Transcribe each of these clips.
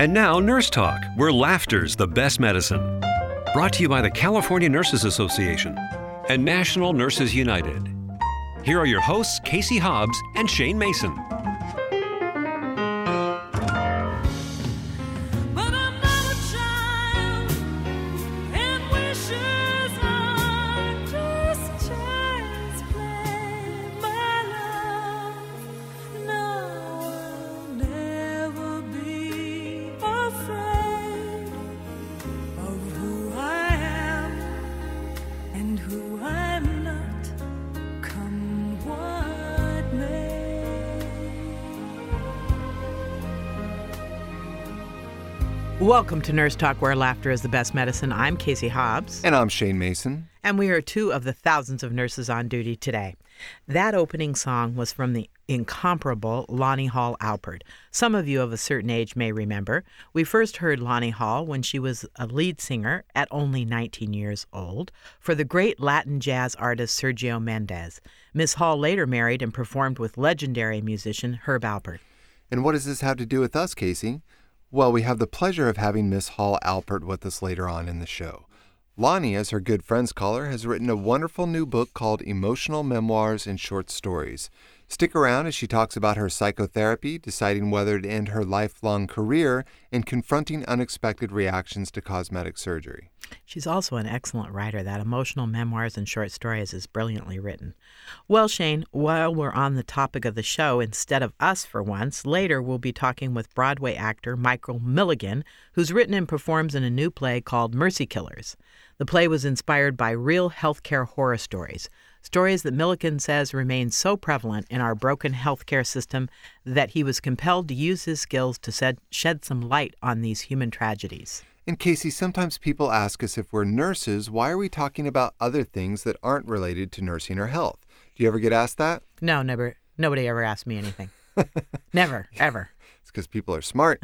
And now, Nurse Talk, where laughter's the best medicine. Brought to you by the California Nurses Association and National Nurses United. Here are your hosts, Casey Hobbs and Shane Mason. Welcome to Nurse Talk, where laughter is the best medicine. I'm Casey Hobbs, And I'm Shane Mason. and we are two of the thousands of nurses on duty today. That opening song was from the incomparable Lani Hall Alpert. Some of you of a certain age may remember. We first heard Lani Hall when she was a lead singer at only 19 years old for the great Latin jazz artist Sergio Mendes. Miss Hall later married and performed with legendary musician Herb Alpert. And what does this have to do with us, Casey? Well, we have the pleasure of having Miss Hall Alpert with us later on in the show. Lani, as her good friends call her, has written a wonderful new book called Emotional Memoirs and Short Stories. Stick around as she talks about her psychotherapy, deciding whether to end her lifelong career, and confronting unexpected reactions to cosmetic surgery. She's also an excellent writer. That emotional memoirs and short stories is brilliantly written. Well, Shane, while we're on the topic of the show, instead of us for once, later we'll be talking with Broadway actor Michael Milligan, who's written and performs in a new play called Mercy Killers. The play was inspired by real healthcare horror stories. Stories that Milligan says remain so prevalent in our broken healthcare system that he was compelled to use his skills to shed, shed some light on these human tragedies. And Casey, sometimes people ask us if we're nurses, why are we talking about other things that aren't related to nursing or health? Do you ever get asked that? No, never. Nobody ever asked me anything. never, ever. It's because people are smart.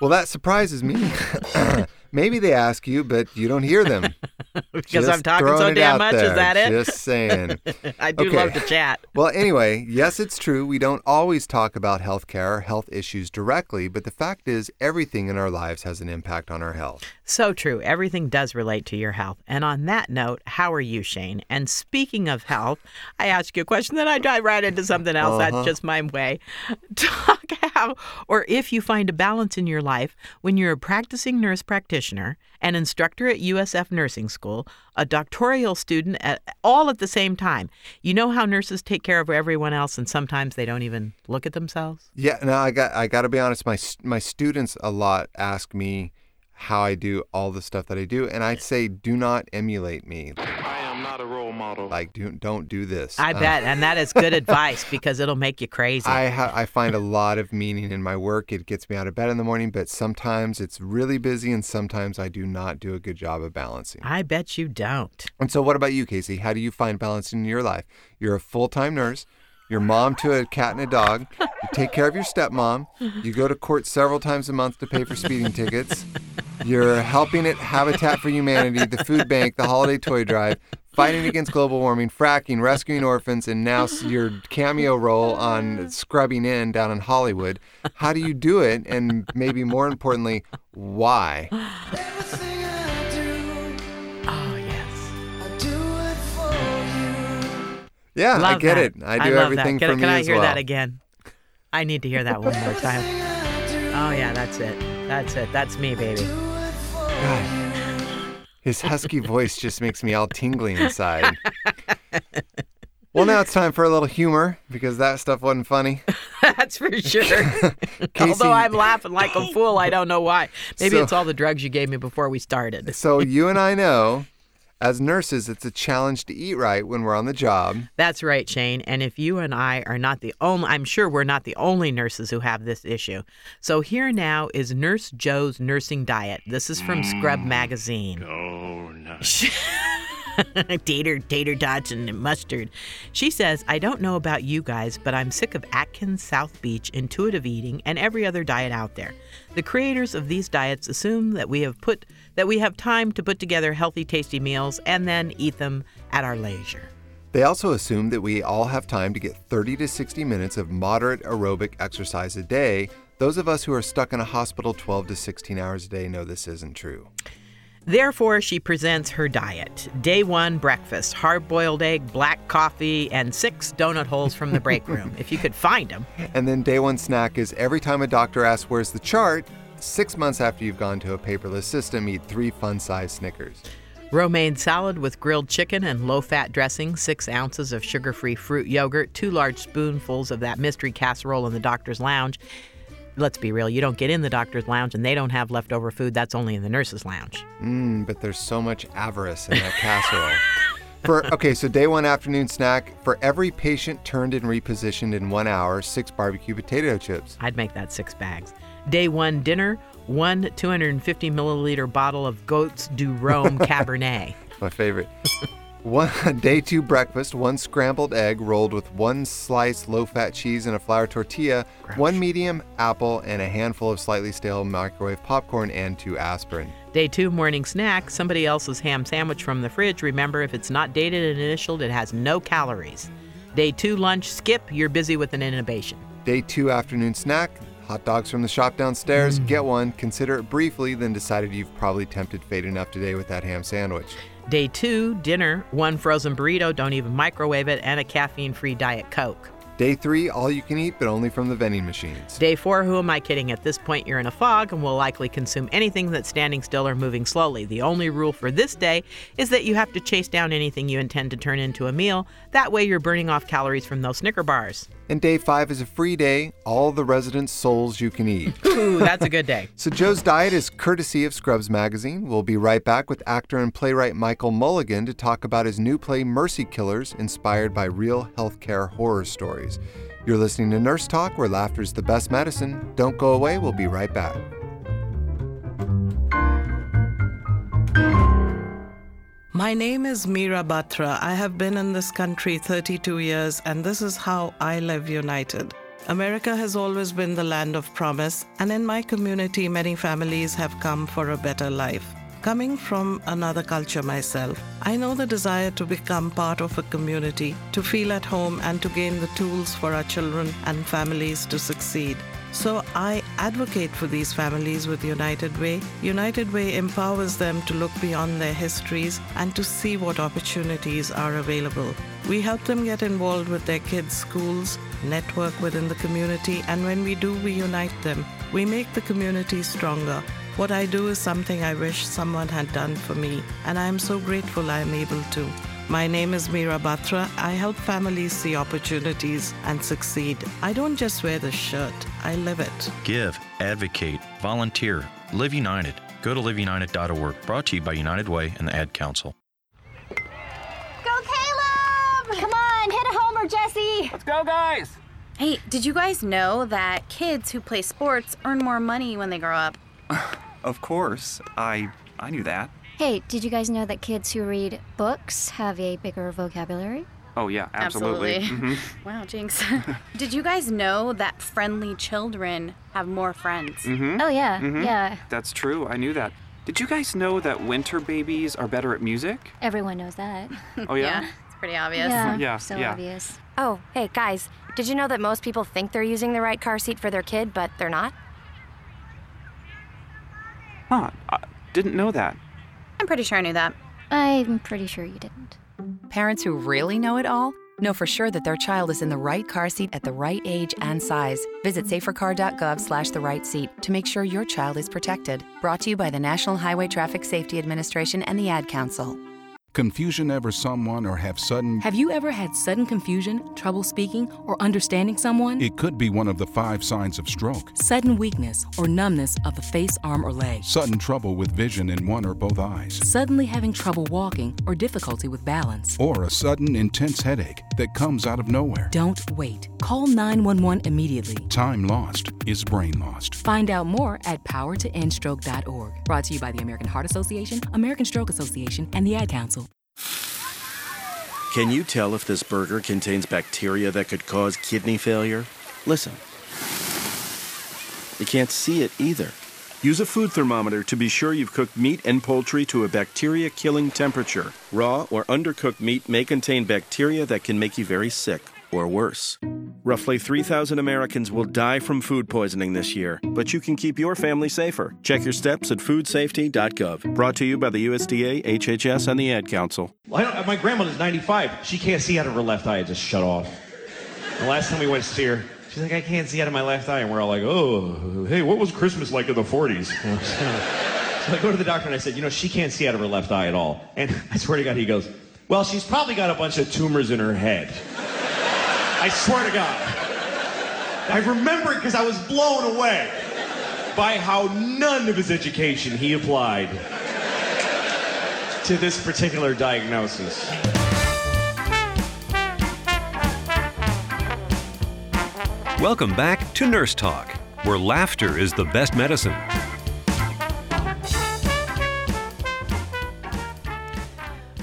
well, that surprises me. Maybe they ask you, but you don't hear them. Because I'm talking so damn much. Is that it? Just saying. I do Okay. love to chat. well, anyway, yes, it's true. We don't always talk about healthcare or health issues directly, but the fact is, everything in our lives has an impact on our health. So true. Everything does relate to your health. And on that note, how are you, Shane? And speaking of health, I ask you a question, then I dive right into something else. Uh-huh. That's just my way. Talk how, or if you find a balance in your life when you're a practicing nurse practitioner, an instructor at USF Nursing School, a doctoral student, at, all at the same time. You know how nurses take care of everyone else, and sometimes they don't even look at themselves? Yeah, no, I got I got to be honest. My my students a lot ask me how I do all the stuff that I do, and I say, do not emulate me. I am not a role model. Like, do don't do this. I Uh, bet. And that is good advice because it'll make you crazy. I ha- I find a lot of meaning in my work. It gets me out of bed in the morning, but sometimes it's really busy, and sometimes I do not do a good job of balancing. I bet you don't. And so, what about you, Casey? How do you find balance in your life? You're a full time nurse. You're mom to a cat and a dog. You take care of your stepmom. You go to court several times a month to pay for speeding tickets. You're helping at Habitat for Humanity, the food bank, the holiday toy drive, fighting against global warming, fracking, rescuing orphans, and now your cameo role on Scrubbing In down in Hollywood. How do you do it? And maybe more importantly, why? I Oh, yes. I do it for you. Yeah, Love I get that. it. I do love everything that. Can, for can me I hear well. that again? I need to hear that one more time. I Oh, yeah, that's it. That's it. That's me, baby. do it for God. His husky voice just makes me all tingly inside. well, now it's time for a little humor because that stuff wasn't funny. That's for sure. Casey- Although I'm laughing like a fool, I don't know why. Maybe So- it's all the drugs you gave me before we started. So, you and I know as nurses, it's a challenge to eat right when we're on the job. That's right, Shane. And if you and I are not the only, I'm sure we're not the only nurses who have this issue. So here now is Nurse Joe's nursing diet. This is from Scrub mm, Magazine. Oh, no. tater, tater tots, and mustard. She says, I don't know about you guys, but I'm sick of Atkins, South Beach, intuitive eating, and every other diet out there. The creators of these diets assume that we have put that we have time to put together healthy, tasty meals and then eat them at our leisure. They also assume that we all have time to get 30 to 60 minutes of moderate aerobic exercise a day, Those of us who are stuck in a hospital 12 to 16 hours a day know this isn't true. Therefore, she presents her diet. Day one breakfast hard boiled egg, black coffee, and six donut holes from the break room, if you could find them. And then day one snack is every time a doctor asks where's the chart, six months after you've gone to a paperless system, eat three fun sized Snickers. Romaine salad with grilled chicken and low fat dressing, six ounces of sugar free fruit yogurt, two large spoonfuls of that mystery casserole in the doctor's lounge. Let's be real, you don't get in the doctor's lounge and they don't have leftover food. That's only in the nurse's lounge. Mmm, but there's so much avarice in that casserole. For okay, so day one afternoon snack for every patient turned and repositioned in one hour, six barbecue potato chips. I'd make that six bags. Day one dinner, one 250 milliliter bottle of Goats du Rome Cabernet. My favorite. One day two breakfast, one scrambled egg rolled with one slice low-fat cheese and a flour tortilla, one medium apple, and a handful of slightly stale microwave popcorn and two aspirin. Day two morning snack, somebody else's ham sandwich from the fridge. Remember, if it's not dated and initialed, it has no calories. Day two lunch, skip, you're busy with an innovation. Day two afternoon snack, hot dogs from the shop downstairs. Mm. Get one, consider it briefly, then decided you've probably tempted fate enough today with that ham sandwich. Day two, dinner, one frozen burrito, don't even microwave it, and a caffeine free Diet Coke. Day three, all you can eat, but only from the vending machines. Day four, who am I kidding? At this point, you're in a fog and will likely consume anything that's standing still or moving slowly. The only rule for this day is that you have to chase down anything you intend to turn into a meal. That way, you're burning off calories from those Snicker bars. And day five is a free day, all the residents' souls you can eat. Ooh, that's a good day. So Joe's Diet is courtesy of Scrubs Magazine. We'll be right back with actor and playwright Michael Milligan to talk about his new play Mercy Killers, inspired by real healthcare horror stories. You're listening to Nurse Talk, where laughter's the best medicine. Don't go away, we'll be right back. My name is Meera Batra. I have been in this country 32 years, and this is how I live united. America has always been the land of promise, and in my community, many families have come for a better life. Coming from another culture myself, I know the desire to become part of a community, to feel at home, and to gain the tools for our children and families to succeed. So I advocate for these families with United Way. United Way empowers them to look beyond their histories and to see what opportunities are available. We help them get involved with their kids' schools, network within the community, and when we do, we unite them. We make the community stronger. What I do is something I wish someone had done for me, and I am so grateful I am able to. My name is Meera Batra. I help families see opportunities and succeed. I don't just wear the shirt, I live it. Give, advocate, volunteer, Live United. Go to liveunited.org. Brought to you by United Way and the Ad Council. Go Caleb! Come on, hit a homer, Jesse! Let's go, guys! Hey, did you guys know that kids who play sports earn more money when they grow up? Of course. I I knew that. Hey, did you guys know that kids who read books have a bigger vocabulary? Oh yeah, absolutely. Mhm. Wow, Jinx. did you guys know that friendly children have more friends? Mhm. Oh, yeah, Mhm. yeah. That's true. I knew that. Did you guys know that winter babies are better at music? Everyone knows that. Oh yeah. it's pretty obvious. Yeah, Yeah, so yeah. obvious. Oh, hey, guys, did you know that most people think they're using the right car seat for their kid, but they're not? Huh. I didn't know that. I'm pretty sure I knew that. I'm pretty sure you didn't. Parents who really know it all know for sure that their child is in the right car seat at the right age and size. Visit safercar.gov slash the right seat to make sure your child is protected. Brought to you by the National Highway Traffic Safety Administration and the Ad Council. Confusion ever someone or have sudden. Have you ever had sudden confusion, trouble speaking, or understanding someone? It could be one of the five signs of stroke. Sudden weakness or numbness of the face, arm, or leg. Sudden trouble with vision in one or both eyes. Suddenly having trouble walking or difficulty with balance. Or a sudden intense headache that comes out of nowhere. Don't wait. Call 911 immediately. Time lost is brain lost. Find out more at powertoendstroke.org. Brought to you by the American Heart Association, American Stroke Association, and the Ad Council. Can you tell if this burger contains bacteria that could cause kidney failure? Listen. You can't see it either. Use a food thermometer to be sure you've cooked meat and poultry to a bacteria killing temperature. Raw or undercooked meat may contain bacteria that can make you very sick or worse. Roughly 3,000 Americans will die from food poisoning this year, but you can keep your family safer. Check your steps at foodsafety.gov. Brought to you by the USDA, HHS, and the Ad Council. My grandmother's 95. She can't see out of her left eye. It just shut off. The last time we went to see her, she's like, I can't see out of my left eye. And we're all like, oh, hey, what was Christmas like in the 40s? so I go to the doctor and I said, you know, she can't see out of her left eye at all. And I swear to God, he goes, well, she's probably got a bunch of tumors in her head. I swear to God. I remember it because I was blown away by how none of his education he applied to this particular diagnosis. Welcome back to Nurse Talk, where laughter is the best medicine.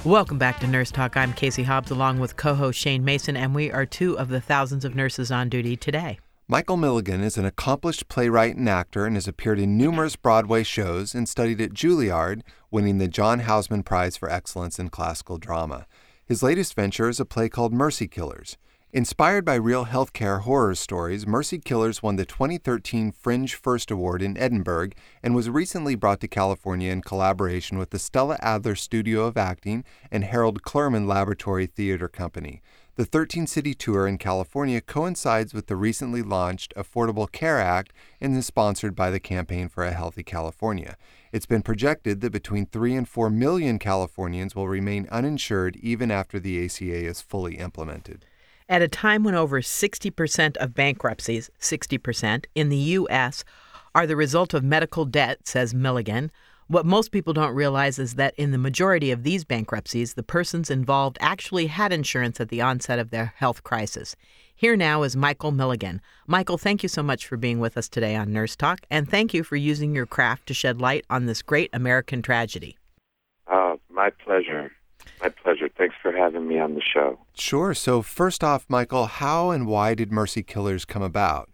Welcome back to Nurse Talk. I'm Casey Hobbs along with co host Shane Mason, and we are two of the thousands of nurses on duty today. Michael Milligan is an accomplished playwright and actor and has appeared in numerous Broadway shows and studied at Juilliard, winning the John Houseman Prize for Excellence in Classical Drama. His latest venture is a play called Mercy Killers. Inspired by real healthcare horror stories, Mercy Killers won the 2013 Fringe First Award in Edinburgh and was recently brought to California in collaboration with the Stella Adler Studio of Acting and Harold Clurman Laboratory Theater Company. The 13 city tour in California coincides with the recently launched Affordable Care Act and is sponsored by the Campaign for a Healthy California. It's been projected that between 3 and 4 million Californians will remain uninsured even after the ACA is fully implemented. At a time when over 60% of bankruptcies, 60% in the U.S., are the result of medical debt, says Milligan, what most people don't realize is that in the majority of these bankruptcies, the persons involved actually had insurance at the onset of their health crisis. Here now is Michael Milligan. Michael, thank you so much for being with us today on Nurse Talk, and thank you for using your craft to shed light on this great American tragedy. Oh, my pleasure. My pleasure. Thanks for having me on the show. Sure. So, first off, Michael, how and why did Mercy Killers come about?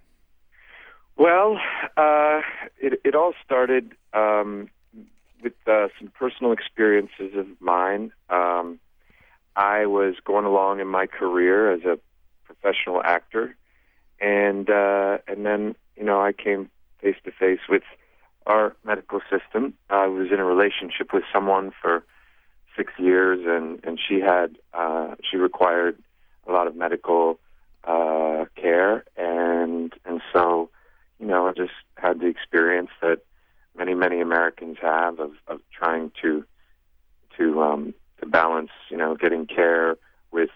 Well, uh, it, it all started um, with uh, some personal experiences of mine. Um, I was going along in my career as a professional actor, and uh, and then you know I came face to face with our medical system. I was in a relationship with someone for six years, and and she had uh, she required a lot of medical uh, care, and and so you know I just had the experience that many many Americans have of of trying to to um, to balance you know getting care with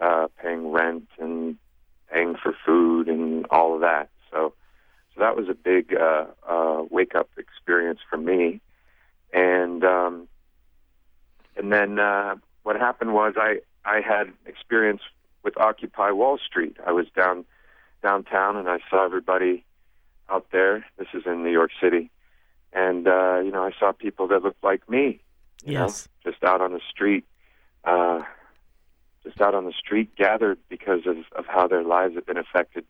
uh, paying rent and paying for food and all of that. So so that was a big uh, uh, wake up experience for me, and um, and then uh, what happened was I I had experience with Occupy Wall Street. I was down downtown and I saw everybody out there. This is in New York City, and uh, you know I saw people that looked like me. Yes. know, just out on the street, uh, just out on the street, gathered because of of how their lives have been affected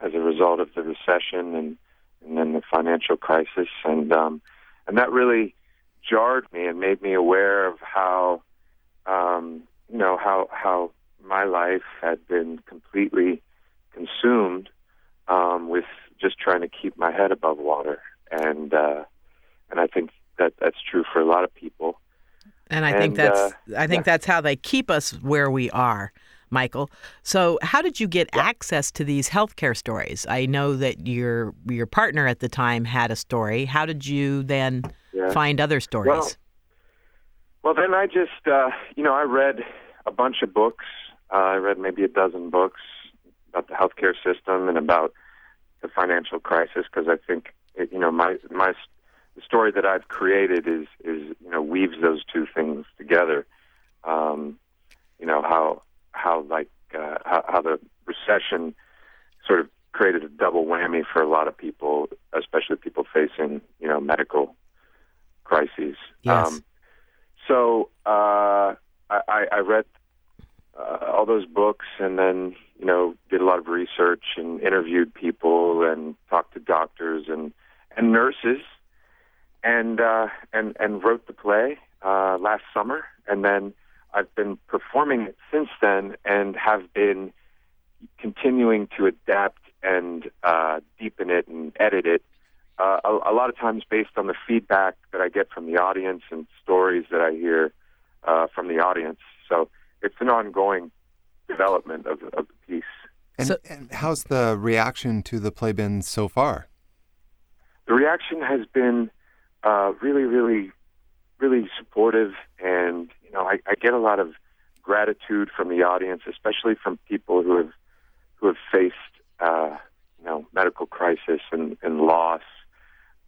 as a result of the recession and and then the financial crisis, and um, and that really jarred me and made me aware of how um, you know how how my life had been completely consumed um, with just trying to keep my head above water, and uh, and I think that that's true for a lot of people. And I think that's uh, I think that's how they keep us where we are, Michael. So, how did you get access to these healthcare stories? I know that your your partner at the time had a story. How did you then Yeah. find other stories? Well, well, then I just, uh, you know, I read a bunch of books. Uh, I read maybe a dozen books about the healthcare system and about the financial crisis because I think, it, you know, my my the story that I've created is is you know weaves those two things together. Um, you know how how like uh, how, how the recession sort of created a double whammy for a lot of people, especially people facing you know medical crises. Yes. so uh, I, I I read uh, all those books and then you know did a lot of research and interviewed people and talked to doctors and and nurses and uh, and and wrote the play uh, last summer and then I've been performing it since then and have been continuing to adapt and uh, deepen it and edit it. Uh, a, a lot of times based on the feedback that I get from the audience and stories that I hear uh, from the audience. So it's an ongoing development of, of the piece. And, and how's the reaction to the play been so far? The reaction has been uh, really, really, really supportive, and you know, I, I get a lot of gratitude from the audience, especially from people who have who have faced uh, you know medical crisis and, and loss.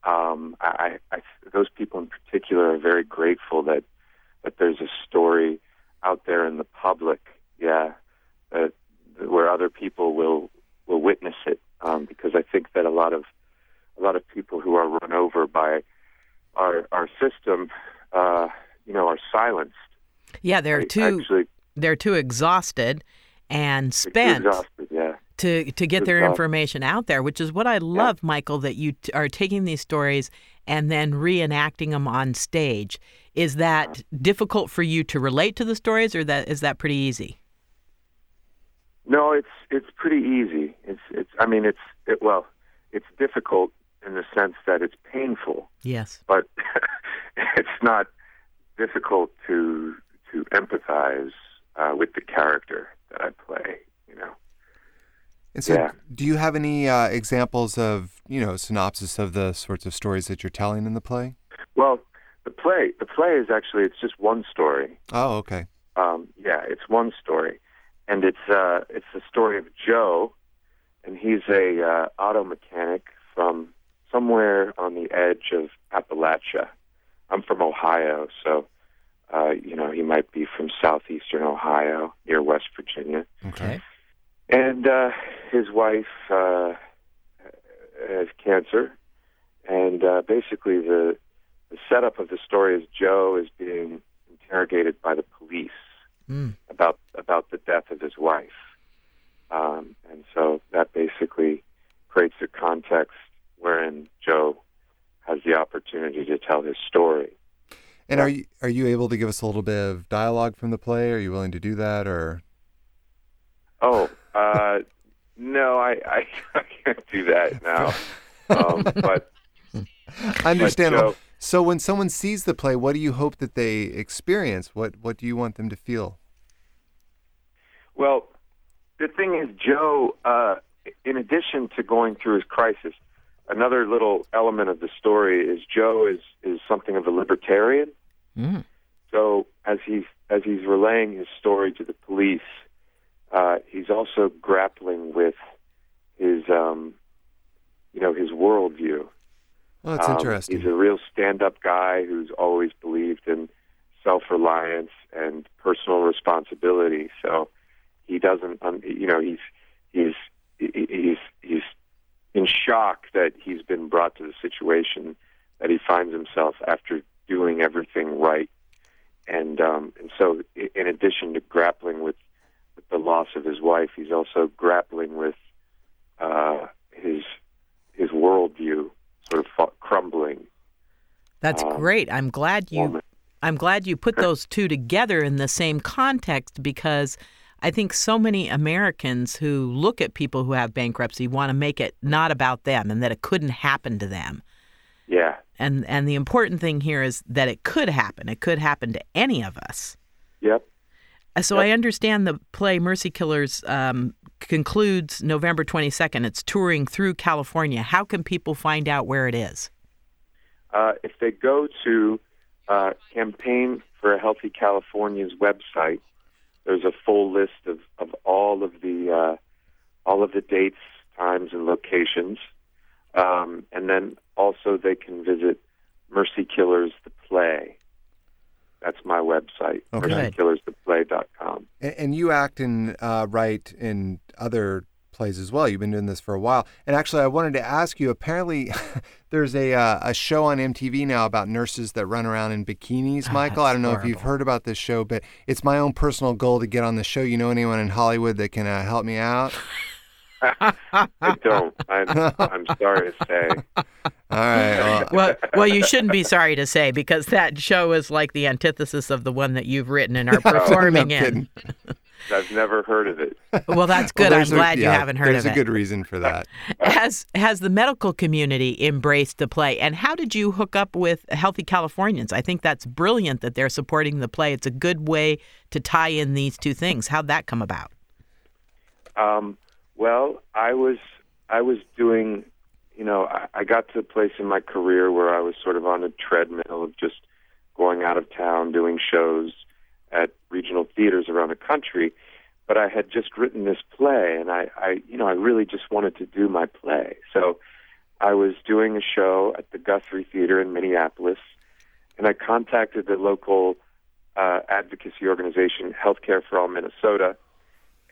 Um, I, I, those people in particular are very grateful that that there's a story out there in the public, yeah, that where other people will will witness it. Um, because I think that a lot of a lot of people who are run over by our our system, uh, you know, are silenced. Yeah, they're I- too actually they're too exhausted and too spent exhausted. Yeah. To to get their information out there, which is what I love, Michael, that you t- are taking these stories and then reenacting them on stage. Is that difficult for you to relate to the stories, or that is that pretty easy? No, it's it's pretty easy. It's it's. I mean, it's it, well, it's difficult in the sense that it's painful, Yes. but it's not difficult to to empathize uh, with the character that I play. You know. And so, Yeah. do you have any uh, examples of, you know, synopsis of the sorts of stories that you're telling in the play? Well, the play the play is actually it's just one story. Oh, okay. Um, yeah, it's one story, and it's uh, it's the story of Joe, and he's a uh, auto mechanic from somewhere on the edge of Appalachia. I'm from Ohio, so uh, you know he might be from southeastern Ohio near West Virginia. Okay. And uh, his wife uh, has cancer, and uh, basically the the setup of the story is Joe is being interrogated by the police Mm. about about the death of his wife, um, and so that basically creates a context wherein Joe has the opportunity to tell his story. And are you are you able to give us a little bit of dialogue from the play? Are you willing to do that, or Oh, uh, no, I, I I can't do that now, um, but. understandable? Joe- So, when someone sees the play, what do you hope that they experience? What what do you want them to feel? Well, the thing is, Joe, uh, in addition to going through his crisis, another little element of the story is Joe is, is something of a libertarian. Mm. So as he's as he's relaying his story to the police, uh, he's also grappling with his um, you know his worldview. Well, that's Um, interesting. He's a real stand-up guy who's always believed in self-reliance and personal responsibility. So he doesn't, um, you know, he's he's he's he's in shock that he's been brought to the situation that he finds himself after doing everything right. And um, and so, in addition to grappling with, with the loss of his wife, he's also grappling with uh, his his worldview sort of crumbling. That's Um, great. I'm glad you moment. I'm glad you put those two together in the same context because I think so many Americans who look at people who have bankruptcy want to make it not about them and that it couldn't happen to them. Yeah, And and the important thing here is that it could happen. It could happen to any of us. Yep. Uh, So I understand the play Mercy Killers um, concludes November 22nd. It's touring through California. How can people find out where it is? Uh, if they go to uh, Campaign for a Healthy California's website, there's a full list of, of all of the uh, all of the dates, times, and locations. Um, and then also they can visit Mercy Killers the Play. That's my website, Okay. Good. mercykillerstheplay.com. And, and you act and uh, write in other plays as well. You've been doing this for a while. And actually, I wanted to ask you. Apparently, there's a uh, a show on MTV now about nurses that run around in bikinis. Michael, I don't know if you've heard about this show, but it's my own personal goal to get on the show. You know anyone in Hollywood that can uh, help me out? I don't. I'm, I'm sorry to say. All right. Well, well, well, you shouldn't be sorry to say because that show is like the antithesis of the one that you've written and are No, no performing in. I've never heard of it. Well, that's good. I'm there's a- glad you haven't heard of it. There's a good reason for that. Has has the medical community embraced the play? And how did you hook up with Healthy Californians? I think that's brilliant that they're supporting the play. It's a good way to tie in these two things. How'd that come about? Um, well, I was I was doing, you know, I, I got to a place in my career where I was sort of on a treadmill of just going out of town, doing shows at regional theaters around the country. But I had just written this play, and I, I, you know, I really just wanted to do my play. So I was doing a show at the Guthrie Theater in Minneapolis, and I contacted the local uh, advocacy organization, Healthcare for All Minnesota,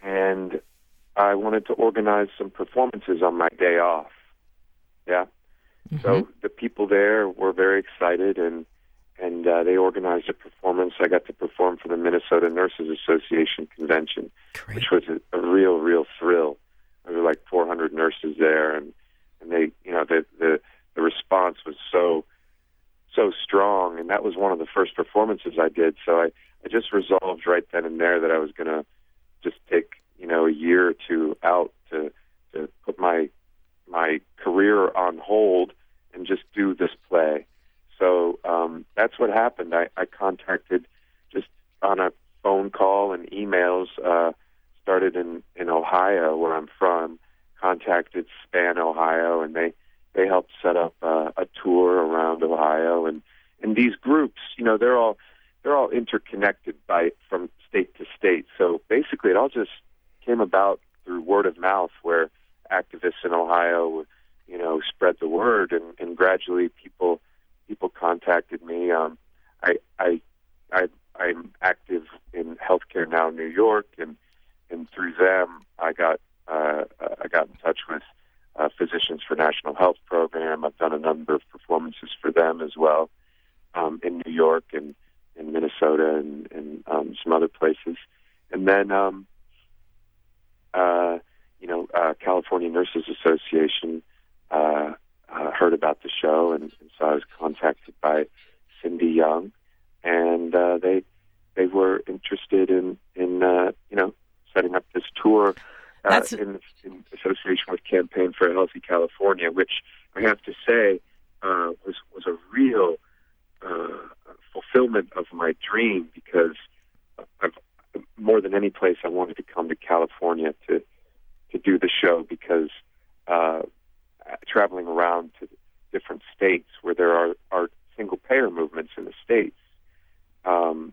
and I wanted to organize some performances on my day off. Yeah. So the people there were very excited, and and uh, they organized a performance. I got to perform for the Minnesota Nurses Association convention, which was a, a real, real thrill. There were like 400 nurses there, and and they, you know, the the the response was so so strong, and that was one of the first performances I did. So I I just resolved right then and there that I was going to just take you know a year or two out to to put my my career on hold and just do this play. So um, that's what happened. I, I contacted just on a phone call and emails. Uh, started in in Ohio, where I'm from. Contacted SPAN Ohio, and they they helped set up uh, a tour around Ohio. And and these groups, you know, they're all they're all interconnected by from state to state. So basically, it all just came about through word of mouth, where activists in Ohio, you know, spread the word, and, and gradually people people contacted me. Um, I I I I'm active in healthcare now in New York, and and through them I got uh, I got in touch with uh, Physicians for National Health Program. I've done a number of performances for them as well um, in New York and in Minnesota and, and um, some other places. And then, um, uh, you know, uh, California Nurses Association uh, uh, heard about the show, and, and so I was contacted by Cindy Young, and uh, they they were interested in in uh, you know setting up this tour uh, That's- in, in association with Campaign for a Healthy California, which I have to say uh, was was a real uh, fulfillment of my dream because I've more than any place I wanted to come to California to to do the show because uh, traveling around to different states where there are, are single payer movements in the states, um,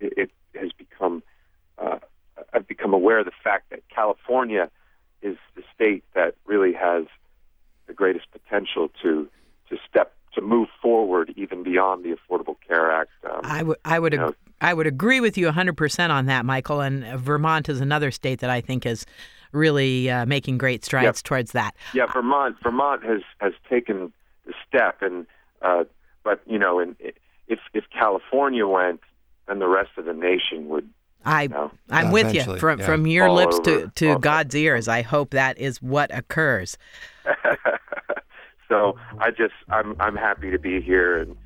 it, it has become uh, I've become aware of the fact that California is the state that really has the greatest potential to to step to move forward even beyond the Affordable Care Act. Um, I would I would you know, ag- I would agree with you 100% on that, Michael. And uh, Vermont is another state that I think is really uh, making great strides Yep. towards that. Yeah, Vermont. Vermont has has taken the step, and uh, but you know, and if if California went, then the rest of the nation would. I you know, I'm with you from yeah. from your Fall lips over. to to God's ears. I hope that is what occurs. so I just I'm I'm happy to be here and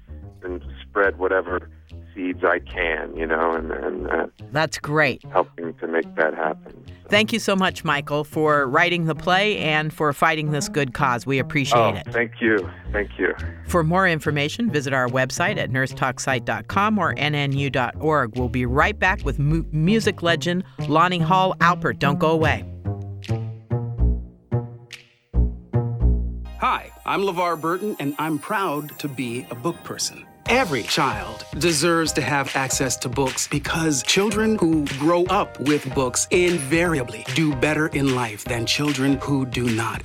and spread whatever seeds I can, you know, and and uh, That's great. helping to make that happen. Thank you so much, Michael, for writing the play and for fighting this good cause. We appreciate oh, it. thank you, thank you. For more information, visit our website at nursetalksite.com or nnu.org. We'll be right back with mu- music legend Lani Hall Alpert. Don't go away. I'm LeVar Burton, and I'm proud to be a book person. Every child deserves to have access to books because children who grow up with books invariably do better in life than children who do not.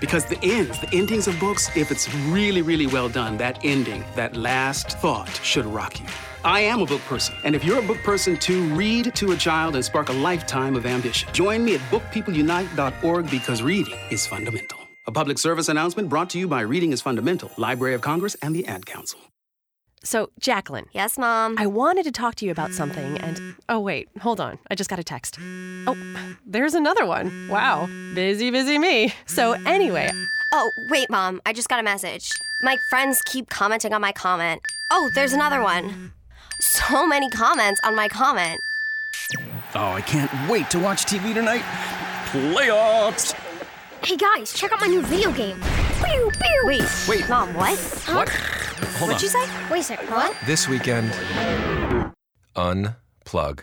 Because the ends, the endings of books, if it's really, really well done, that ending, that last thought should rock you. I am a book person. And if you're a book person too, read to a child and spark a lifetime of ambition. Join me at bookpeopleunite.org because reading is fundamental. A public service announcement brought to you by Reading is Fundamental, Library of Congress, and the Ad Council. So, Jacqueline. Yes, Mom. I wanted to talk to you about something, and mm. oh, wait, hold on. I just got a text. Oh, there's another one. Wow. Busy, busy me. So, anyway. Oh, wait, Mom. I just got a message. My friends keep commenting on my comment. Oh, there's another one. So many comments on my comment. Oh, I can't wait to watch TV tonight. Playoffs! Hey guys, check out my new video game. Pew, pew. Wait, Wait. Mom, what? What? Hold What'd on. you say? Wait a second, what? This weekend, unplug.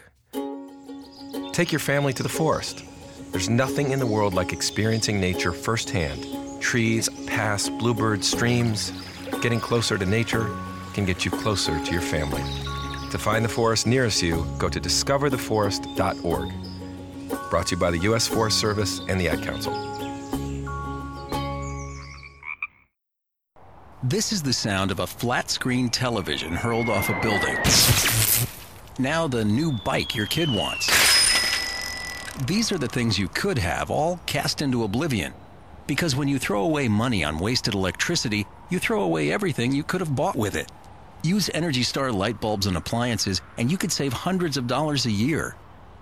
Take your family to the forest. There's nothing in the world like experiencing nature firsthand. Trees, paths, bluebirds, streams. Getting closer to nature can get you closer to your family. To find the forest nearest you, go to discovertheforest.org. Brought to you by the U.S. Forest Service and the Ad Council. This is the sound of a flat screen television hurled off a building. Now, the new bike your kid wants. These are the things you could have all cast into oblivion. Because when you throw away money on wasted electricity, you throw away everything you could have bought with it. Use Energy Star light bulbs and appliances, and you could save hundreds of dollars a year.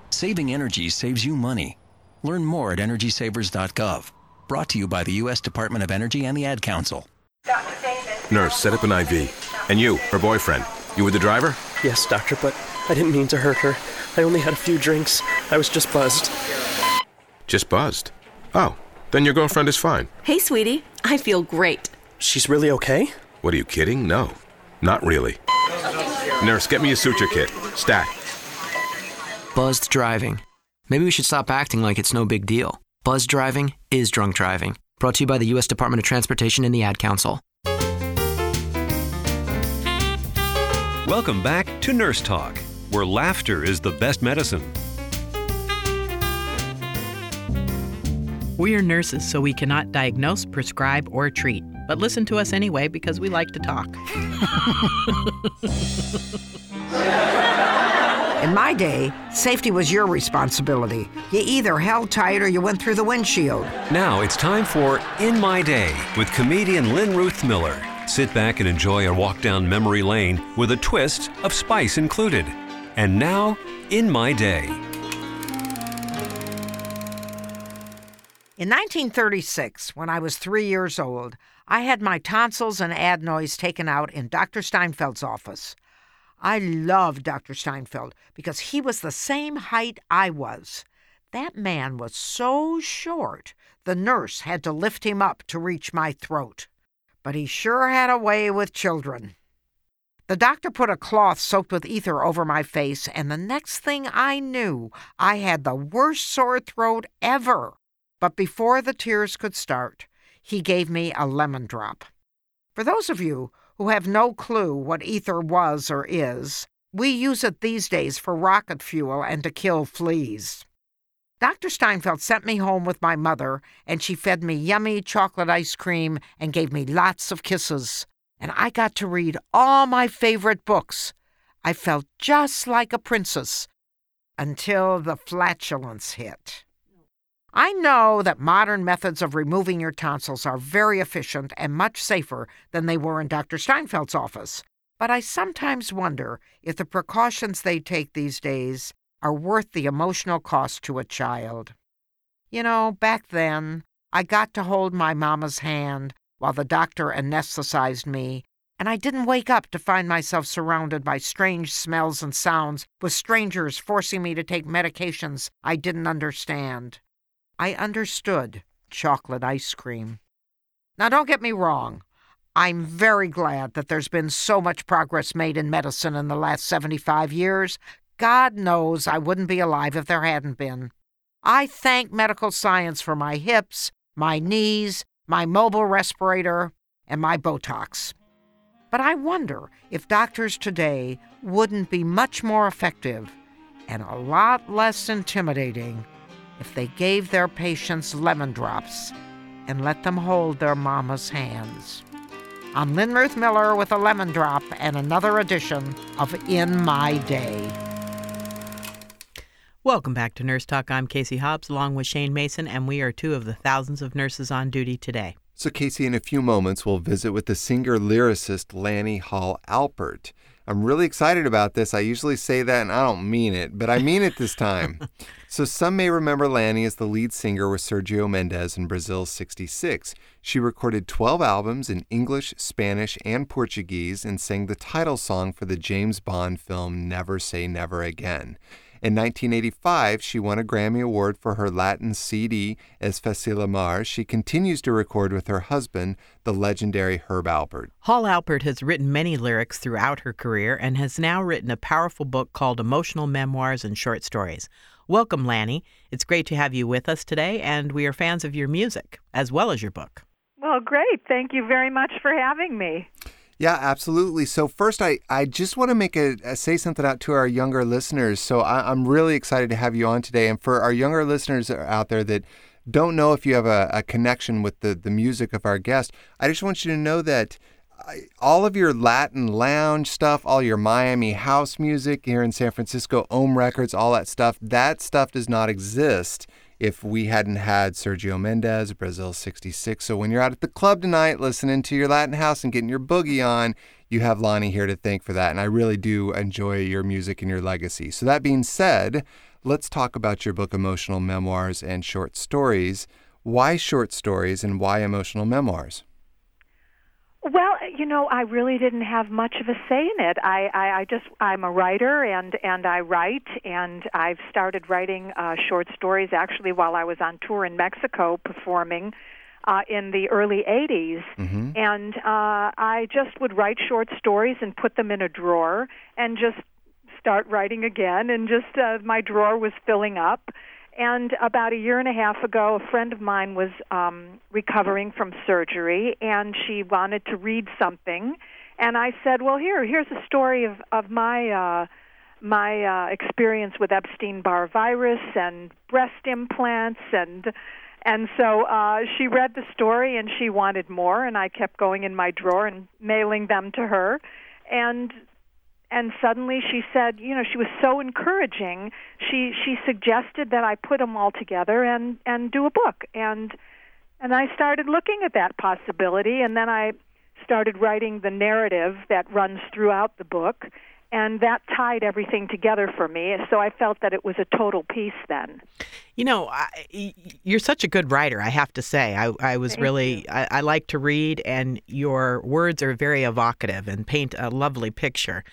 Saving energy saves you money. Learn more at EnergySavers.gov. Brought to you by the U.S. Department of Energy and the Ad Council. Nurse, set up an IV. And you, her boyfriend. You were the driver? Yes, doctor, but I didn't mean to hurt her. I only had a few drinks. I was just buzzed. Just buzzed. Oh, then your girlfriend is fine. Hey, sweetie. I feel great. She's really okay? What are you kidding? No, not really. Nurse, get me a suture kit. Stat. Buzzed driving. Maybe we should stop acting like it's no big deal. Buzzed driving is drunk driving. Brought to you by the U.S. Department of Transportation and the Ad Council. Welcome back to Nurse Talk, where laughter is the best medicine. We are nurses, so we cannot diagnose, prescribe, or treat. But listen to us anyway because we like to talk. In my day, safety was your responsibility. You either held tight or you went through the windshield. Now it's time for In My Day with comedian Lynn Ruth Miller. Sit back and enjoy a walk down memory lane with a twist of spice included. And now, In My Day. In 1936, when I was three years old, I had my tonsils and adenoids taken out in Dr. Steinfeld's office. I loved Dr. Steinfeld because he was the same height I was. That man was so short, the nurse had to lift him up to reach my throat. But he sure had a way with children. The doctor put a cloth soaked with ether over my face, and the next thing I knew, I had the worst sore throat ever. But before the tears could start, he gave me a lemon drop. For those of you who have no clue what ether was or is, we use it these days for rocket fuel and to kill fleas. Dr. Steinfeld sent me home with my mother, and she fed me yummy chocolate ice cream and gave me lots of kisses. And I got to read all my favorite books. I felt just like a princess until the flatulence hit. I know that modern methods of removing your tonsils are very efficient and much safer than they were in Dr. Steinfeld's office, but I sometimes wonder if the precautions they take these days are worth the emotional cost to a child. You know, back then, I got to hold my mama's hand while the doctor anesthetized me, and I didn't wake up to find myself surrounded by strange smells and sounds, with strangers forcing me to take medications I didn't understand. I understood chocolate ice cream. Now, don't get me wrong. I'm very glad that there's been so much progress made in medicine in the last 75 years. God knows I wouldn't be alive if there hadn't been. I thank medical science for my hips, my knees, my mobile respirator, and my Botox. But I wonder if doctors today wouldn't be much more effective and a lot less intimidating if they gave their patients lemon drops and let them hold their mama's hands. I'm Lynn Ruth Miller with a lemon drop and another edition of In My Day. Welcome back to Nurse Talk. I'm Casey Hobbs along with Shane Mason, and we are two of the thousands of nurses on duty today. So, Casey, in a few moments, we'll visit with the singer lyricist Lani Hall Alpert. I'm really excited about this. I usually say that and I don't mean it, but I mean it this time. so, some may remember Lani as the lead singer with Sergio Mendes in Brazil's 66. She recorded 12 albums in English, Spanish, and Portuguese and sang the title song for the James Bond film Never Say Never Again. In 1985, she won a Grammy Award for her Latin CD, Es Facil Amar. She continues to record with her husband, the legendary Herb Alpert. Hall Alpert has written many lyrics throughout her career and has now written a powerful book called Emotional Memoirs and Short Stories. Welcome, Lani. It's great to have you with us today, and we are fans of your music as well as your book. Well, great. Thank you very much for having me. Yeah, absolutely. So first, I, I just want to make a, a, say something out to our younger listeners. So I, am really excited to have you on today, and for our younger listeners out there that don't know if you have a, a connection with the the music of our guest, I just want you to know that all of your Latin lounge stuff, all your Miami house music here in San Francisco, Ohm Records, all that stuff, that stuff does not exist if we hadn't had Sergio Mendes, Brazil 66. So when you're out at the club tonight listening to your Latin house and getting your boogie on, you have Lani here to thank for that. And I really do enjoy your music and your legacy. So that being said, let's talk about your book, Emotional Memoirs and Short Stories. Why short stories and why emotional memoirs? Well, you know, I really didn't have much of a say in it. I, I, I just I'm a writer and and I write and I've started writing uh, short stories actually while I was on tour in Mexico performing uh, in the early 80s. Mm-hmm. And uh, I just would write short stories and put them in a drawer and just start writing again. And just uh, my drawer was filling up. And about a year and a half ago, a friend of mine was um, recovering from surgery, and she wanted to read something. And I said, "Well, here, here's a story of of my uh, my uh, experience with Epstein-Barr virus and breast implants and." And so uh, she read the story and she wanted more, and I kept going in my drawer and mailing them to her. And and suddenly she said, you know, she was so encouraging. She she suggested that I put them all together and and do a book. And and I started looking at that possibility and then I started writing the narrative that runs throughout the book and that tied everything together for me. So I felt that it was a total piece then. You know, I, you're such a good writer. I have to say, I, I was Thank really I, I like to read, and your words are very evocative and paint a lovely picture.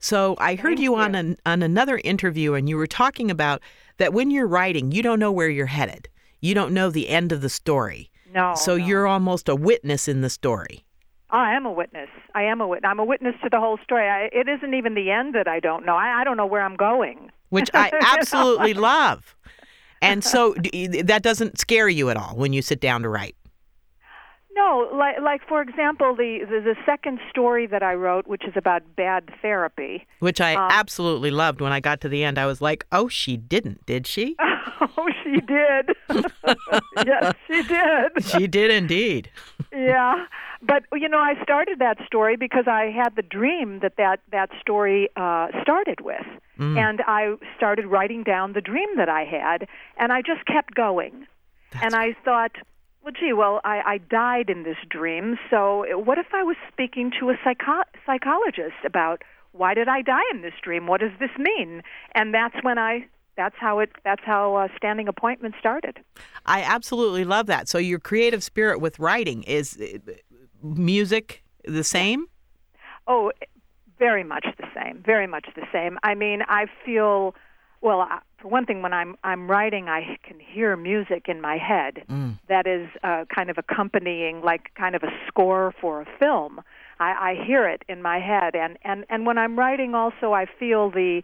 So I heard Thank you, on an, on another interview, and you were talking about that when you're writing, you don't know where you're headed. You don't know the end of the story. No. So no. you're almost a witness in the story. I am a witness. I am a witness. I'm a witness to the whole story. I, it isn't even the end that I don't know. I, I don't know where I'm going. which I absolutely love. And so that doesn't scare you at all when you sit down to write. No, like like for example, the, the the second story that I wrote, which is about bad therapy. Which I Um, absolutely loved. When I got to the end, I was like, "Oh, she didn't, did she? Oh, she did. yes, she did. she did indeed." yeah, but you know, I started that story because I had the dream that that that story uh, started with, Mm. and I started writing down the dream that I had, and I just kept going, and I thought. Well, gee, well, I, I died in this dream, so what if I was speaking to a psycho- psychologist about why did I die in this dream? What does this mean? And that's when I that's how it that's how uh, standing appointment started. I absolutely love that. So your creative spirit with writing is uh, music the same? Oh, very much the same. Very much the same. I mean, I feel well. I- For one thing, when I'm I'm writing, I can hear music in my head Mm. that is uh, kind of accompanying, like kind of a score for a film. I, I hear it in my head, and and and when I'm writing, also I feel the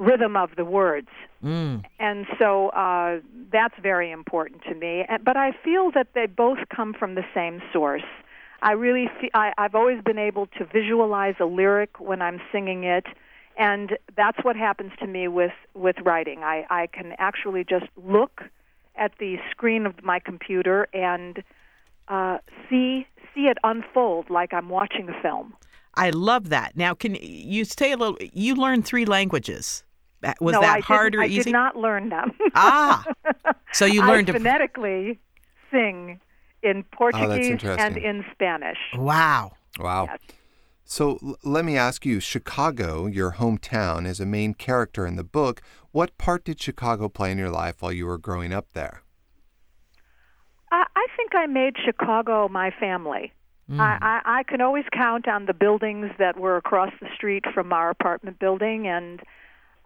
rhythm of the words. Mm. and so uh, that's very important to me. But I feel that they both come from the same source. I really, fe- I, I've always been able to visualize a lyric when I'm singing it, and that's what happens to me with with writing. I, I can actually just look at the screen of my computer and uh, see see it unfold like I'm watching a film. I love that. Now, can you say a little? You learned three languages. Was no, that I hard didn't, or I easy? did not learn them. Ah, so you learned I to- phonetically sing in Portuguese and in Spanish. Wow. Wow. So l- let me ask you Chicago, your hometown, is a main character in the book. What part did Chicago play in your life while you were growing up there? I, I think I made Chicago my family. Hmm. I, I, I can always count on the buildings that were across the street from our apartment building, and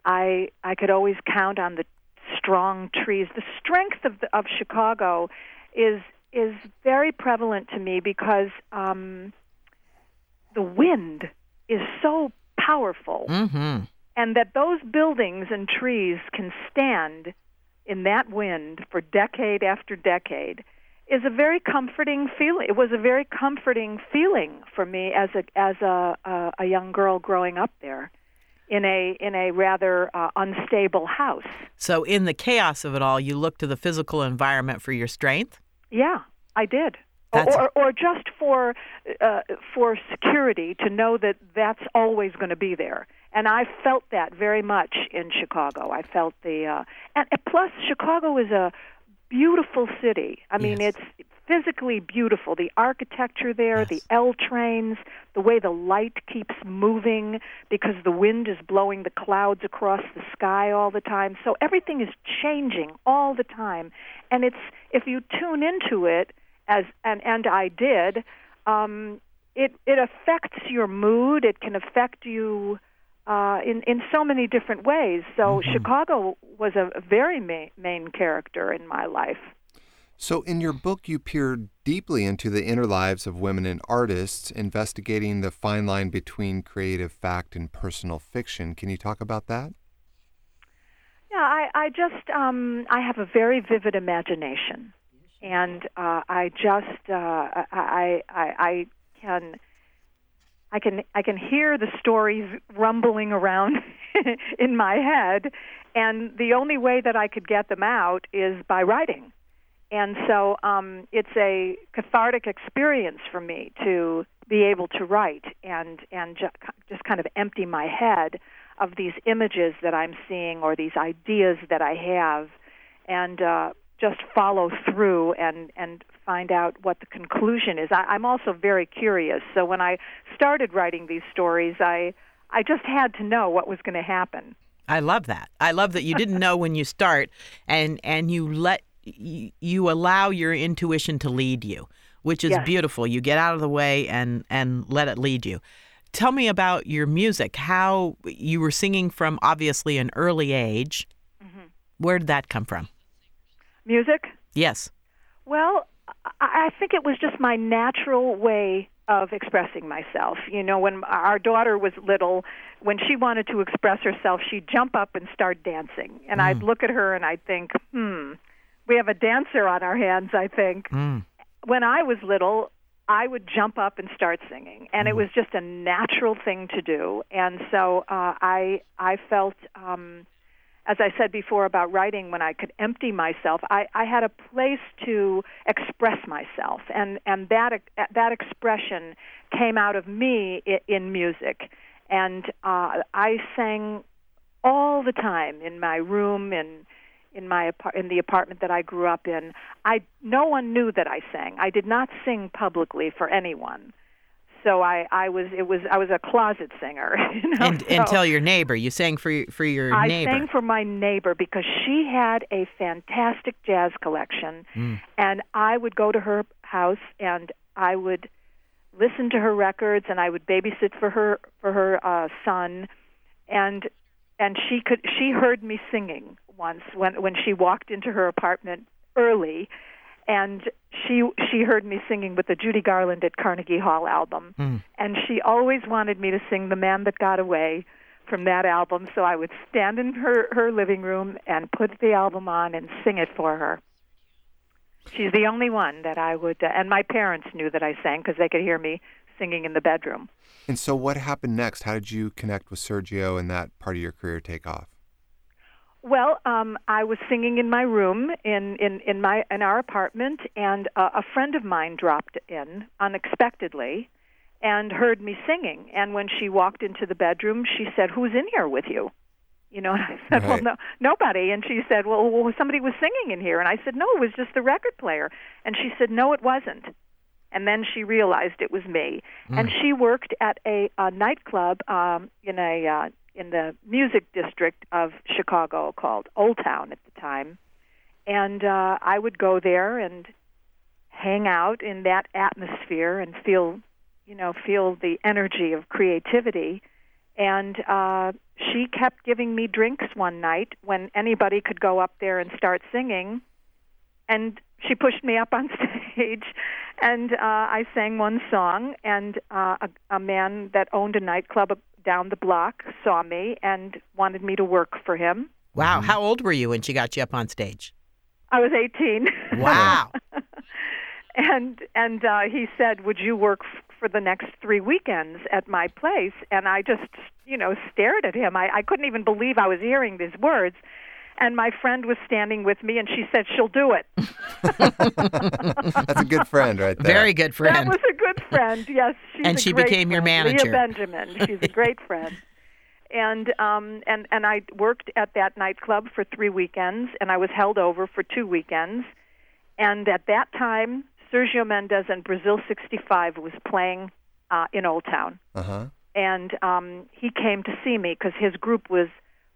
I I could always count on the strong trees. The strength of the, of Chicago is is very prevalent to me because um, the wind is so powerful, Mm-hmm. and that those buildings and trees can stand in that wind for decade after decade is a very comforting feeling. It was a very comforting feeling for me as a as a a, a young girl growing up there in a in a rather uh, unstable house. So, in the chaos of it all, you look to the physical environment for your strength. Yeah, I did. That's- or, or just for uh, for security to know that that's always going to be there, and I felt that very much in Chicago. I felt the uh, and, and plus Chicago is a beautiful city. I mean, it's physically beautiful. The architecture there, the L trains, the way the light keeps moving because the wind is blowing the clouds across the sky all the time. So everything is changing all the time. And it's if you tune into it as and and I did, um it it affects your mood, it can affect you uh, in in so many different ways. So Chicago was a, a very ma- main character in my life. So, in your book, you peer deeply into the inner lives of women and artists, investigating the fine line between creative fact and personal fiction. Can you talk about that? Yeah, I, I just um, I have a very vivid imagination, and uh, I just uh, I, I I can I can I can hear the stories rumbling around in my head, and the only way that I could get them out is by writing. And so um, it's a cathartic experience for me to be able to write and and ju- just kind of empty my head of these images that I'm seeing or these ideas that I have, and uh, just follow through and and find out what the conclusion is. I, I'm also very curious, so when I started writing these stories, I I just had to know what was going to happen. I love that. I love that you didn't know when you start, and and you let you, you allow your intuition to lead you, which is Yes. beautiful. You get out of the way and and let it lead you. Tell me about your music. How you were singing from obviously an early age. Mm-hmm. Where did that come from? Music. Yes. Well, I I think it was just my natural way of expressing myself. You know, when our daughter was little, when she wanted to express herself, she'd jump up and start dancing. And I'd look at her and I'd think, hmm, we have a dancer on our hands, I think. When I was little, I would jump up and start singing, and it was just a natural thing to do. And so uh, I I felt um, as I said before about writing, when I could empty myself, I, I had a place to express myself, and and that that expression came out of me in, music, and uh, I sang all the time in my room in in my in the apartment that I grew up in. I no one knew that I sang. I did not sing publicly for anyone. So I, I was it was I was a closet singer. You know? And and tell your neighbor. You sang for your, for your I neighbor. sang for my neighbor because she had a fantastic jazz collection, Mm. and I would go to her house and I would listen to her records, and I would babysit for her for her uh, son, and and she could she heard me singing once when when she walked into her apartment early, and she she heard me singing with the Judy Garland at Carnegie Hall album Mm. and she always wanted me to sing "The Man That Got Away" from that album. So I would stand in her her living room and put the album on and sing it for her. She's the only one that I would, uh, and my parents knew that I sang because they could hear me singing in the bedroom. And so, what happened next? How did you connect with Sergio and that part of your career take off? Well, um, I was singing in my room in in in my in our apartment, and uh, a friend of mine dropped in unexpectedly, and heard me singing. And when she walked into the bedroom, she said, "Who's in here with you?" You know, and I said, "Well, no, nobody." And she said, "Well, well, somebody was singing in here." And I said, "No, it was just the record player." And she said, "No, it wasn't." And then she realized it was me. And Mm. she worked at a, a nightclub um, in a uh, in the music district of Chicago called Old Town at the time. And uh, I would go there and hang out in that atmosphere and feel, you know, feel the energy of creativity. And uh, she kept giving me drinks one night when anybody could go up there and start singing. And she pushed me up on stage, and uh, I sang one song. And uh, a, a man that owned a nightclub down the block saw me and wanted me to work for him. Wow. How old were you when she got you up on stage? I was 18. Wow. and and uh, he said, "Would you work f- for the next three weekends at my place?" And I just, you know, stared at him. I, I couldn't even believe I was hearing these words. And my friend was standing with me, and she said, "She'll do it." That's a good friend right there. Very good friend. That was a good friend. Yes, she's And a she great became your friend. manager. Leah Benjamin. She's a great friend. And um and and I worked at that nightclub for 3 weekends and I was held over for 2 weekends. And at that time, Sergio Mendes and Brazil 65 was playing uh in Old Town. Uh huh. And um he came to see me cuz his group was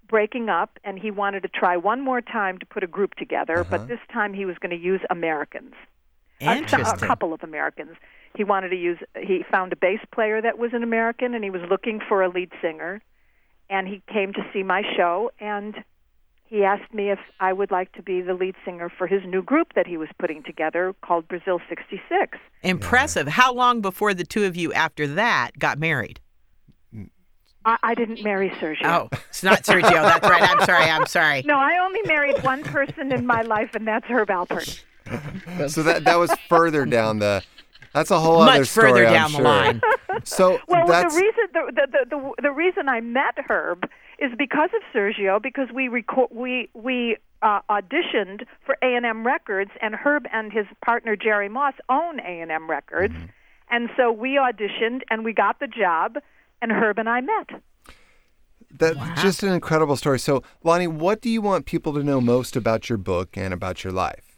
breaking up and he wanted to try one more time to put a group together, Uh-huh. but this time he was going to use Americans a, a couple of Americans. He wanted to use. He found a bass player that was an American, and he was looking for a lead singer. And he came to see my show, and he asked me if I would like to be the lead singer for his new group that he was putting together called Brazil '66. Impressive. How long before the two of you after that got married? I, I didn't marry Sergio. Oh, it's not Sergio. That's right. I'm sorry. I'm sorry. No, I only married one person in my life, and that's Herb Alpert. So that that was further down the. That's a whole Much other story. Much further I'm down the sure. line. So Well, that's the reason the, the the the the reason I met Herb is because of Sergio because we record we we uh, auditioned for A and M Records and Herb and his partner Jerry Moss own A and M Records, and so we auditioned and we got the job, and Herb and I met. that's just an incredible story. So Lani, what do you want people to know most about your book and about your life?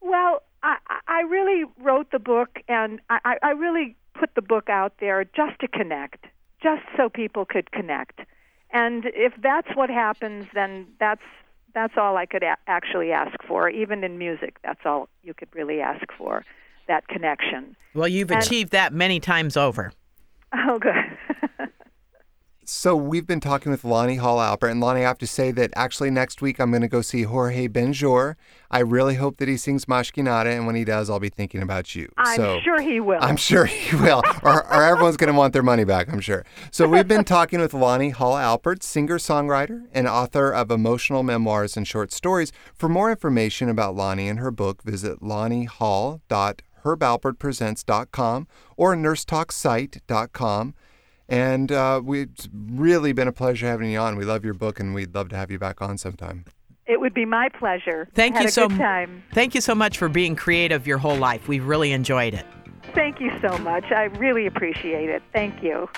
Well, I, I- I really wrote the book, and I, I I really put the book out there just to connect, just so people could connect. And if that's what happens, then that's that's all I could a- actually ask for. Even in music, that's all you could really ask for, that connection. Well, you've And- achieved that many times over. Oh, good. So we've been talking with Lani Hall Alpert, and Lani, I have to say that actually next week I'm going to go see Jorge Benjor. I really hope that he sings Mas Que Nada, and when he does, I'll be thinking about you. I'm so, sure he will. I'm sure he will, or, or everyone's going to want their money back, I'm sure. So we've been talking with Lani Hall Alpert, singer-songwriter and author of emotional memoirs and short stories. For more information about Lani and her book, visit lanihall.herbalpertpresents.com or nursetalksite.com. And uh, we, it's really been a pleasure having you on. We love your book, and we'd love to have you back on sometime. It would be my pleasure. Thank Had you a so good time. Thank you so much for being creative your whole life. We've really enjoyed it. Thank you so much. I really appreciate it. Thank you.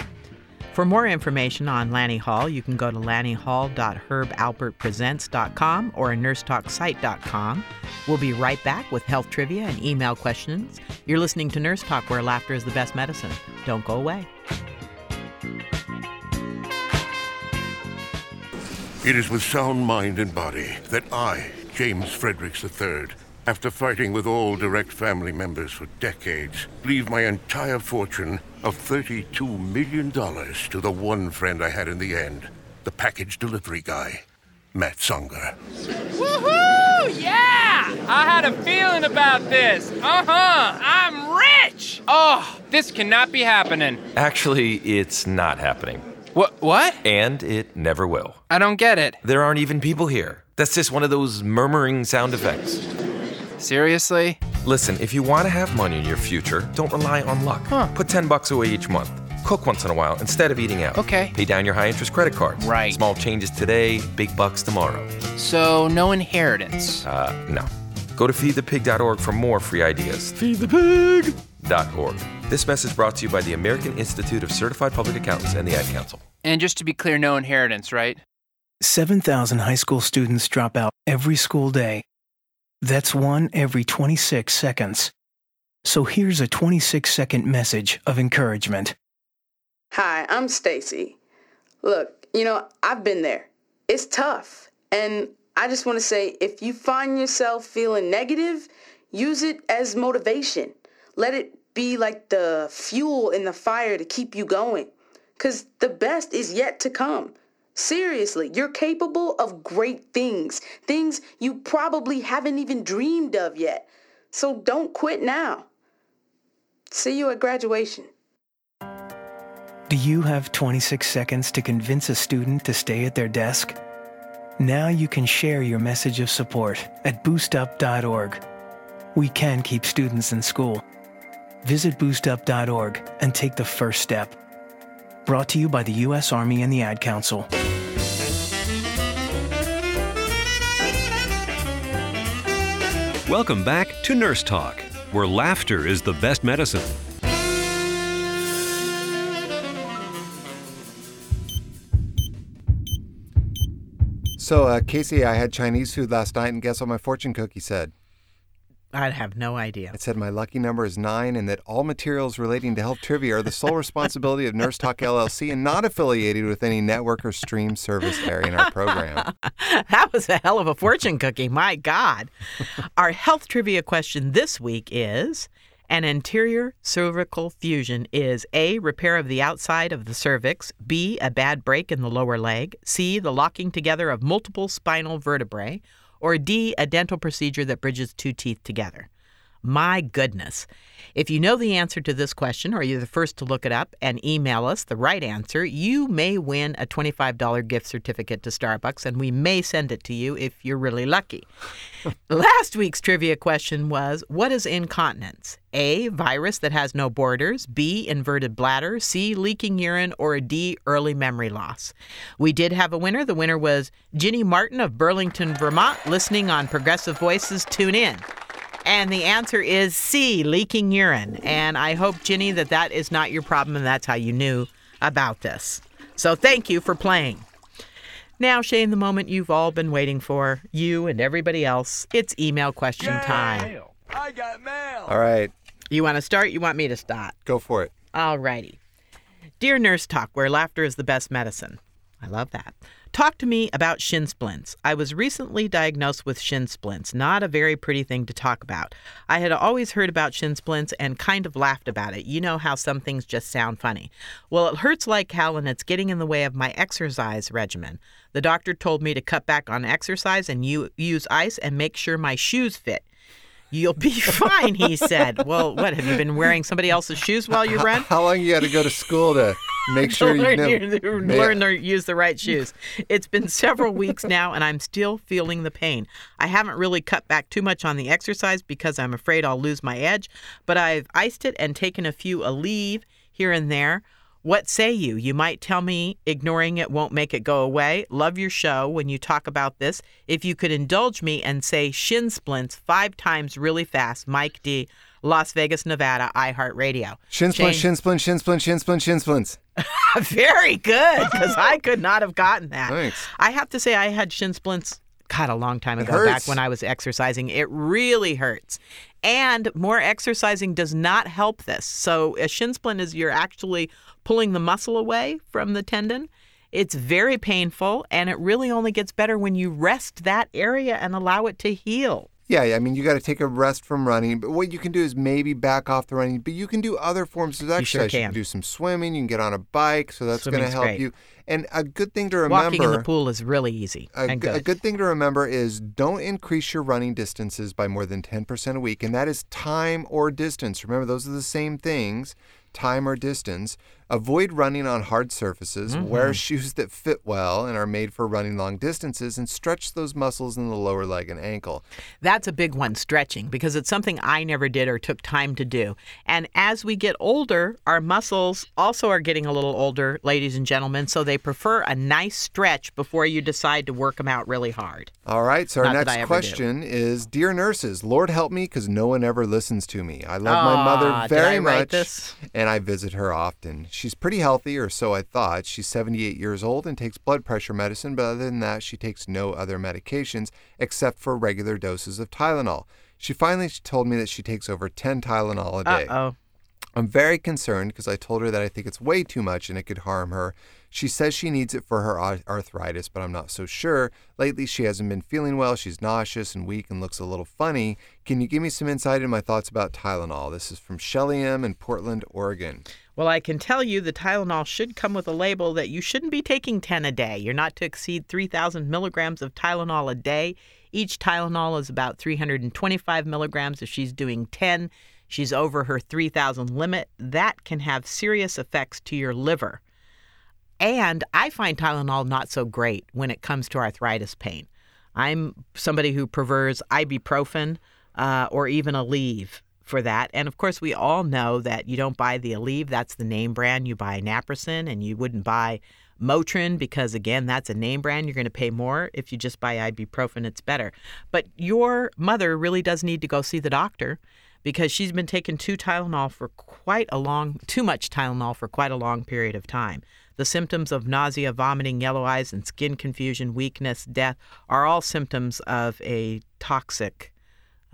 For more information on Lani Hall, you can go to lanihall.herbalpertpresents.com or nursetalksite.com. We'll be right back with health trivia and email questions. You're listening to Nurse Talk, where laughter is the best medicine. Don't go away. It is with sound mind and body that I, James Fredericks III, after fighting with all direct family members for decades, leave my entire fortune of $32 million to the one friend I had in the end, the package delivery guy, Matt Songer. Woohoo! Yeah! I had a feeling about this. Uh huh. I'm rich. Oh, this cannot be happening. Actually, it's not happening. What? What? And it never will. I don't get it. There aren't even people here. That's just one of those murmuring sound effects. Seriously? Listen, if you want to have money in your future, don't rely on luck. Put 10 bucks away each month. Cook once in a while instead of eating out. Okay. Pay down your high interest credit cards. Right. Small changes today, big bucks tomorrow. So, no inheritance. Uh, no. Go to feedthepig.org for more free ideas. Feed the pig! Org. This message brought to you by the American Institute of Certified Public Accountants and the Ad Council. And just to be clear, no inheritance, right? 7,000 high school students drop out every school day. That's one every 26 seconds. So here's a 26 second message of encouragement. Hi, I'm Stacy. Look, you know, I've been there. It's tough. And I just want to say if you find yourself feeling negative, use it as motivation. Let it be like the fuel in the fire to keep you going. Because the best is yet to come. Seriously, you're capable of great things, things you probably haven't even dreamed of yet. So don't quit now. See you at graduation. Do you have 26 seconds to convince a student to stay at their desk? Now you can share your message of support at boostup.org. We can keep students in school. Visit boostup.org and take the first step. Brought to you by the U.S. Army and the Ad Council. Welcome back to Nurse Talk, where laughter is the best medicine. So, uh, Casey, I had Chinese food last night, and guess what my fortune cookie said? I'd have no idea. It said my lucky number is nine, and that all materials relating to health trivia are the sole responsibility of Nurse Talk LLC and not affiliated with any network or stream service airing our program. that was a hell of a fortune cookie. My God. Our health trivia question this week is an anterior cervical fusion is A, repair of the outside of the cervix, B, a bad break in the lower leg, C, the locking together of multiple spinal vertebrae, or D, a dental procedure that bridges two teeth together? My goodness. If you know the answer to this question, or you're the first to look it up and email us the right answer, you may win a $25 gift certificate to Starbucks, and we may send it to you if you're really lucky. Last week's trivia question was What is incontinence? A, virus that has no borders, B, inverted bladder, C, leaking urine, or D, early memory loss. We did have a winner. The winner was Ginny Martin of Burlington, Vermont, listening on Progressive Voices. Tune in. And the answer is C, leaking urine. And I hope, Ginny, that that is not your problem and that's how you knew about this. So thank you for playing. Now, Shane, the moment you've all been waiting for, you and everybody else, it's email question time. I got mail. All right. You want to start? You want me to start? Go for it. All righty. Dear Nurse Talk, where laughter is the best medicine. I love that. Talk to me about shin splints. I was recently diagnosed with shin splints. Not a very pretty thing to talk about. I had always heard about shin splints and kind of laughed about it. You know how some things just sound funny. Well, it hurts like hell and it's getting in the way of my exercise regimen. The doctor told me to cut back on exercise and u- use ice and make sure my shoes fit. You'll be fine, he said. Well, what have you been wearing somebody else's shoes while you run? How long you got to go to school to make sure you learn, know? learn to use the right shoes. It's been several weeks now, and I'm still feeling the pain. I haven't really cut back too much on the exercise because I'm afraid I'll lose my edge, but I've iced it and taken a few Aleve here and there. What say you? You might tell me ignoring it won't make it go away. Love your show when you talk about this. If you could indulge me and say shin splints five times really fast, Mike D, Las Vegas, Nevada, iHeartRadio. Shin splint, shin splint, shin splint, shin splint, shin splints. Very good, because I could not have gotten that. Thanks. I have to say, I had shin splints, God, a long time ago, back when I was exercising. It really hurts. And more exercising does not help this. So, a shin splint is you're actually pulling the muscle away from the tendon. It's very painful, and it really only gets better when you rest that area and allow it to heal. Yeah, I mean, you got to take a rest from running, but what you can do is maybe back off the running, but you can do other forms of You exercise. sure You can. can do some swimming, you can get on a bike, so that's going to help great. you. And a good thing to remember Walking in the pool is really easy a, and g- a good. good thing to remember is don't increase your running distances by more than 10% a week, and that is time or distance. Remember, those are the same things time or distance. Avoid running on hard surfaces, Mhm. wear shoes that fit well and are made for running long distances, and stretch those muscles in the lower leg and ankle. That's a big one, stretching, because it's something I never did or took time to do. And as we get older, our muscles also are getting a little older, ladies and gentlemen, so they prefer a nice stretch before you decide to work them out really hard. All right, so our Not that next ever do. question is Dear nurses, Lord help me because no one ever listens to me. I love my mother very much this? and I visit her often. She's pretty healthy, or so I thought. She's 78 years old and takes blood pressure medicine, but other than that, she takes no other medications except for regular doses of Tylenol. She finally told me that she takes over 10 Tylenol a day. Uh-oh. I'm very concerned because I told her that I think it's way too much and it could harm her. She says she needs it for her arthritis, but I'm not so sure. Lately, she hasn't been feeling well. She's nauseous and weak and looks a little funny. Can you give me some insight in my thoughts about Tylenol? This is from Shelly M. in Portland, Oregon. Well, I can tell you the Tylenol should come with a label that you shouldn't be taking 10 a day. You're not to exceed 3,000 milligrams of Tylenol a day. Each Tylenol is about 325 milligrams. If she's doing 10, she's over her 3,000 limit. That can have serious effects to your liver. And I find Tylenol not so great when it comes to arthritis pain. I'm somebody who prefers ibuprofen uh, or even Aleve for that. And of course, we all know that you don't buy the Aleve, that's the name brand. You buy Naprosyn, and you wouldn't buy Motrin because, again, that's a name brand. You're going to pay more. If you just buy ibuprofen, it's better. But your mother really does need to go see the doctor because she's been taking two Tylenol for quite a long, too much Tylenol for quite a long period of time. The symptoms of nausea, vomiting, yellow eyes, and skin confusion, weakness, death are all symptoms of a toxic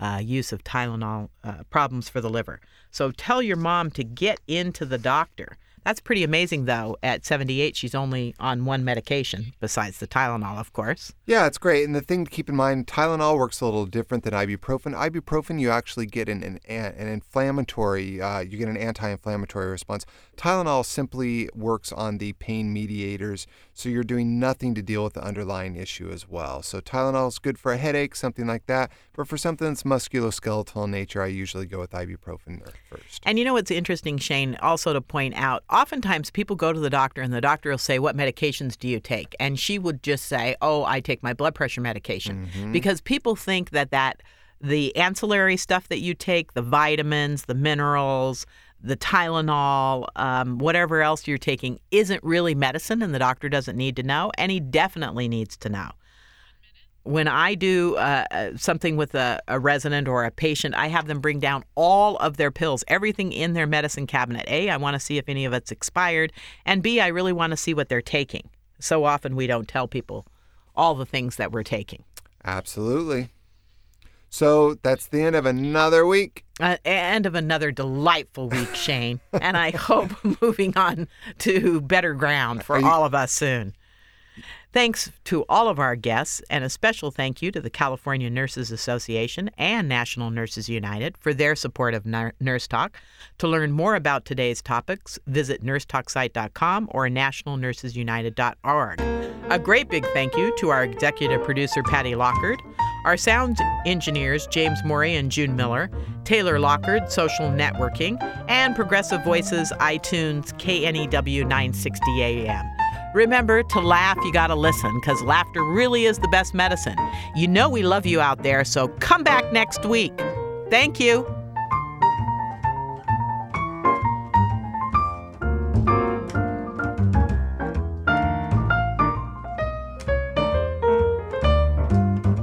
uh, use of Tylenol uh, problems for the liver. So tell your mom to get into the doctor. That's pretty amazing, though. At 78, she's only on one medication besides the Tylenol, of course. Yeah, it's great. And the thing to keep in mind, Tylenol works a little different than ibuprofen. Ibuprofen, you actually get an an, an inflammatory, uh, you get an anti-inflammatory response. Tylenol simply works on the pain mediators, so you're doing nothing to deal with the underlying issue as well. So Tylenol is good for a headache, something like that. But for something that's musculoskeletal in nature, I usually go with ibuprofen first. And you know what's interesting, Shane, also to point out, oftentimes people go to the doctor and the doctor will say, What medications do you take? And she would just say, Oh, I take my blood pressure medication. Mhm. Because people think that that the ancillary stuff that you take, the vitamins, the minerals, the Tylenol, um, whatever else you're taking, isn't really medicine, and the doctor doesn't need to know. And he definitely needs to know when I do uh, uh, something with a, a resident or a patient, I have them bring down all of their pills, everything in their medicine cabinet. A, I want to see if any of it's expired. And B, I really want to see what they're taking. So often we don't tell people all the things that we're taking. Absolutely. So that's the end of another week. Uh, end of another delightful week, Shane. and I hope moving on to better ground for you- all of us soon. Thanks to all of our guests, and a special thank you to the California Nurses Association and National Nurses United for their support of Nurse Talk. To learn more about today's topics, visit nursetalksite.com or nationalnursesunited.org. A great big thank you to our executive producer, Patty Lockard, our sound engineers, James Morey and June Miller, Taylor Lockard, Social Networking, and Progressive Voices, iTunes, KNEW 960 AM. Remember to laugh, you gotta listen, because laughter really is the best medicine. You know we love you out there, so come back next week. Thank you.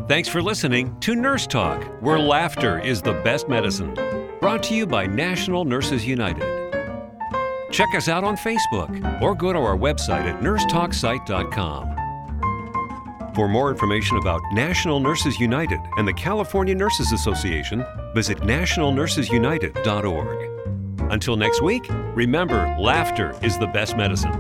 Thanks for listening to Nurse Talk, where laughter is the best medicine. Brought to you by National Nurses United. Check us out on Facebook or go to our website at nursetalksite.com. For more information about National Nurses United and the California Nurses Association, visit nationalnursesunited.org. Until next week, remember laughter is the best medicine.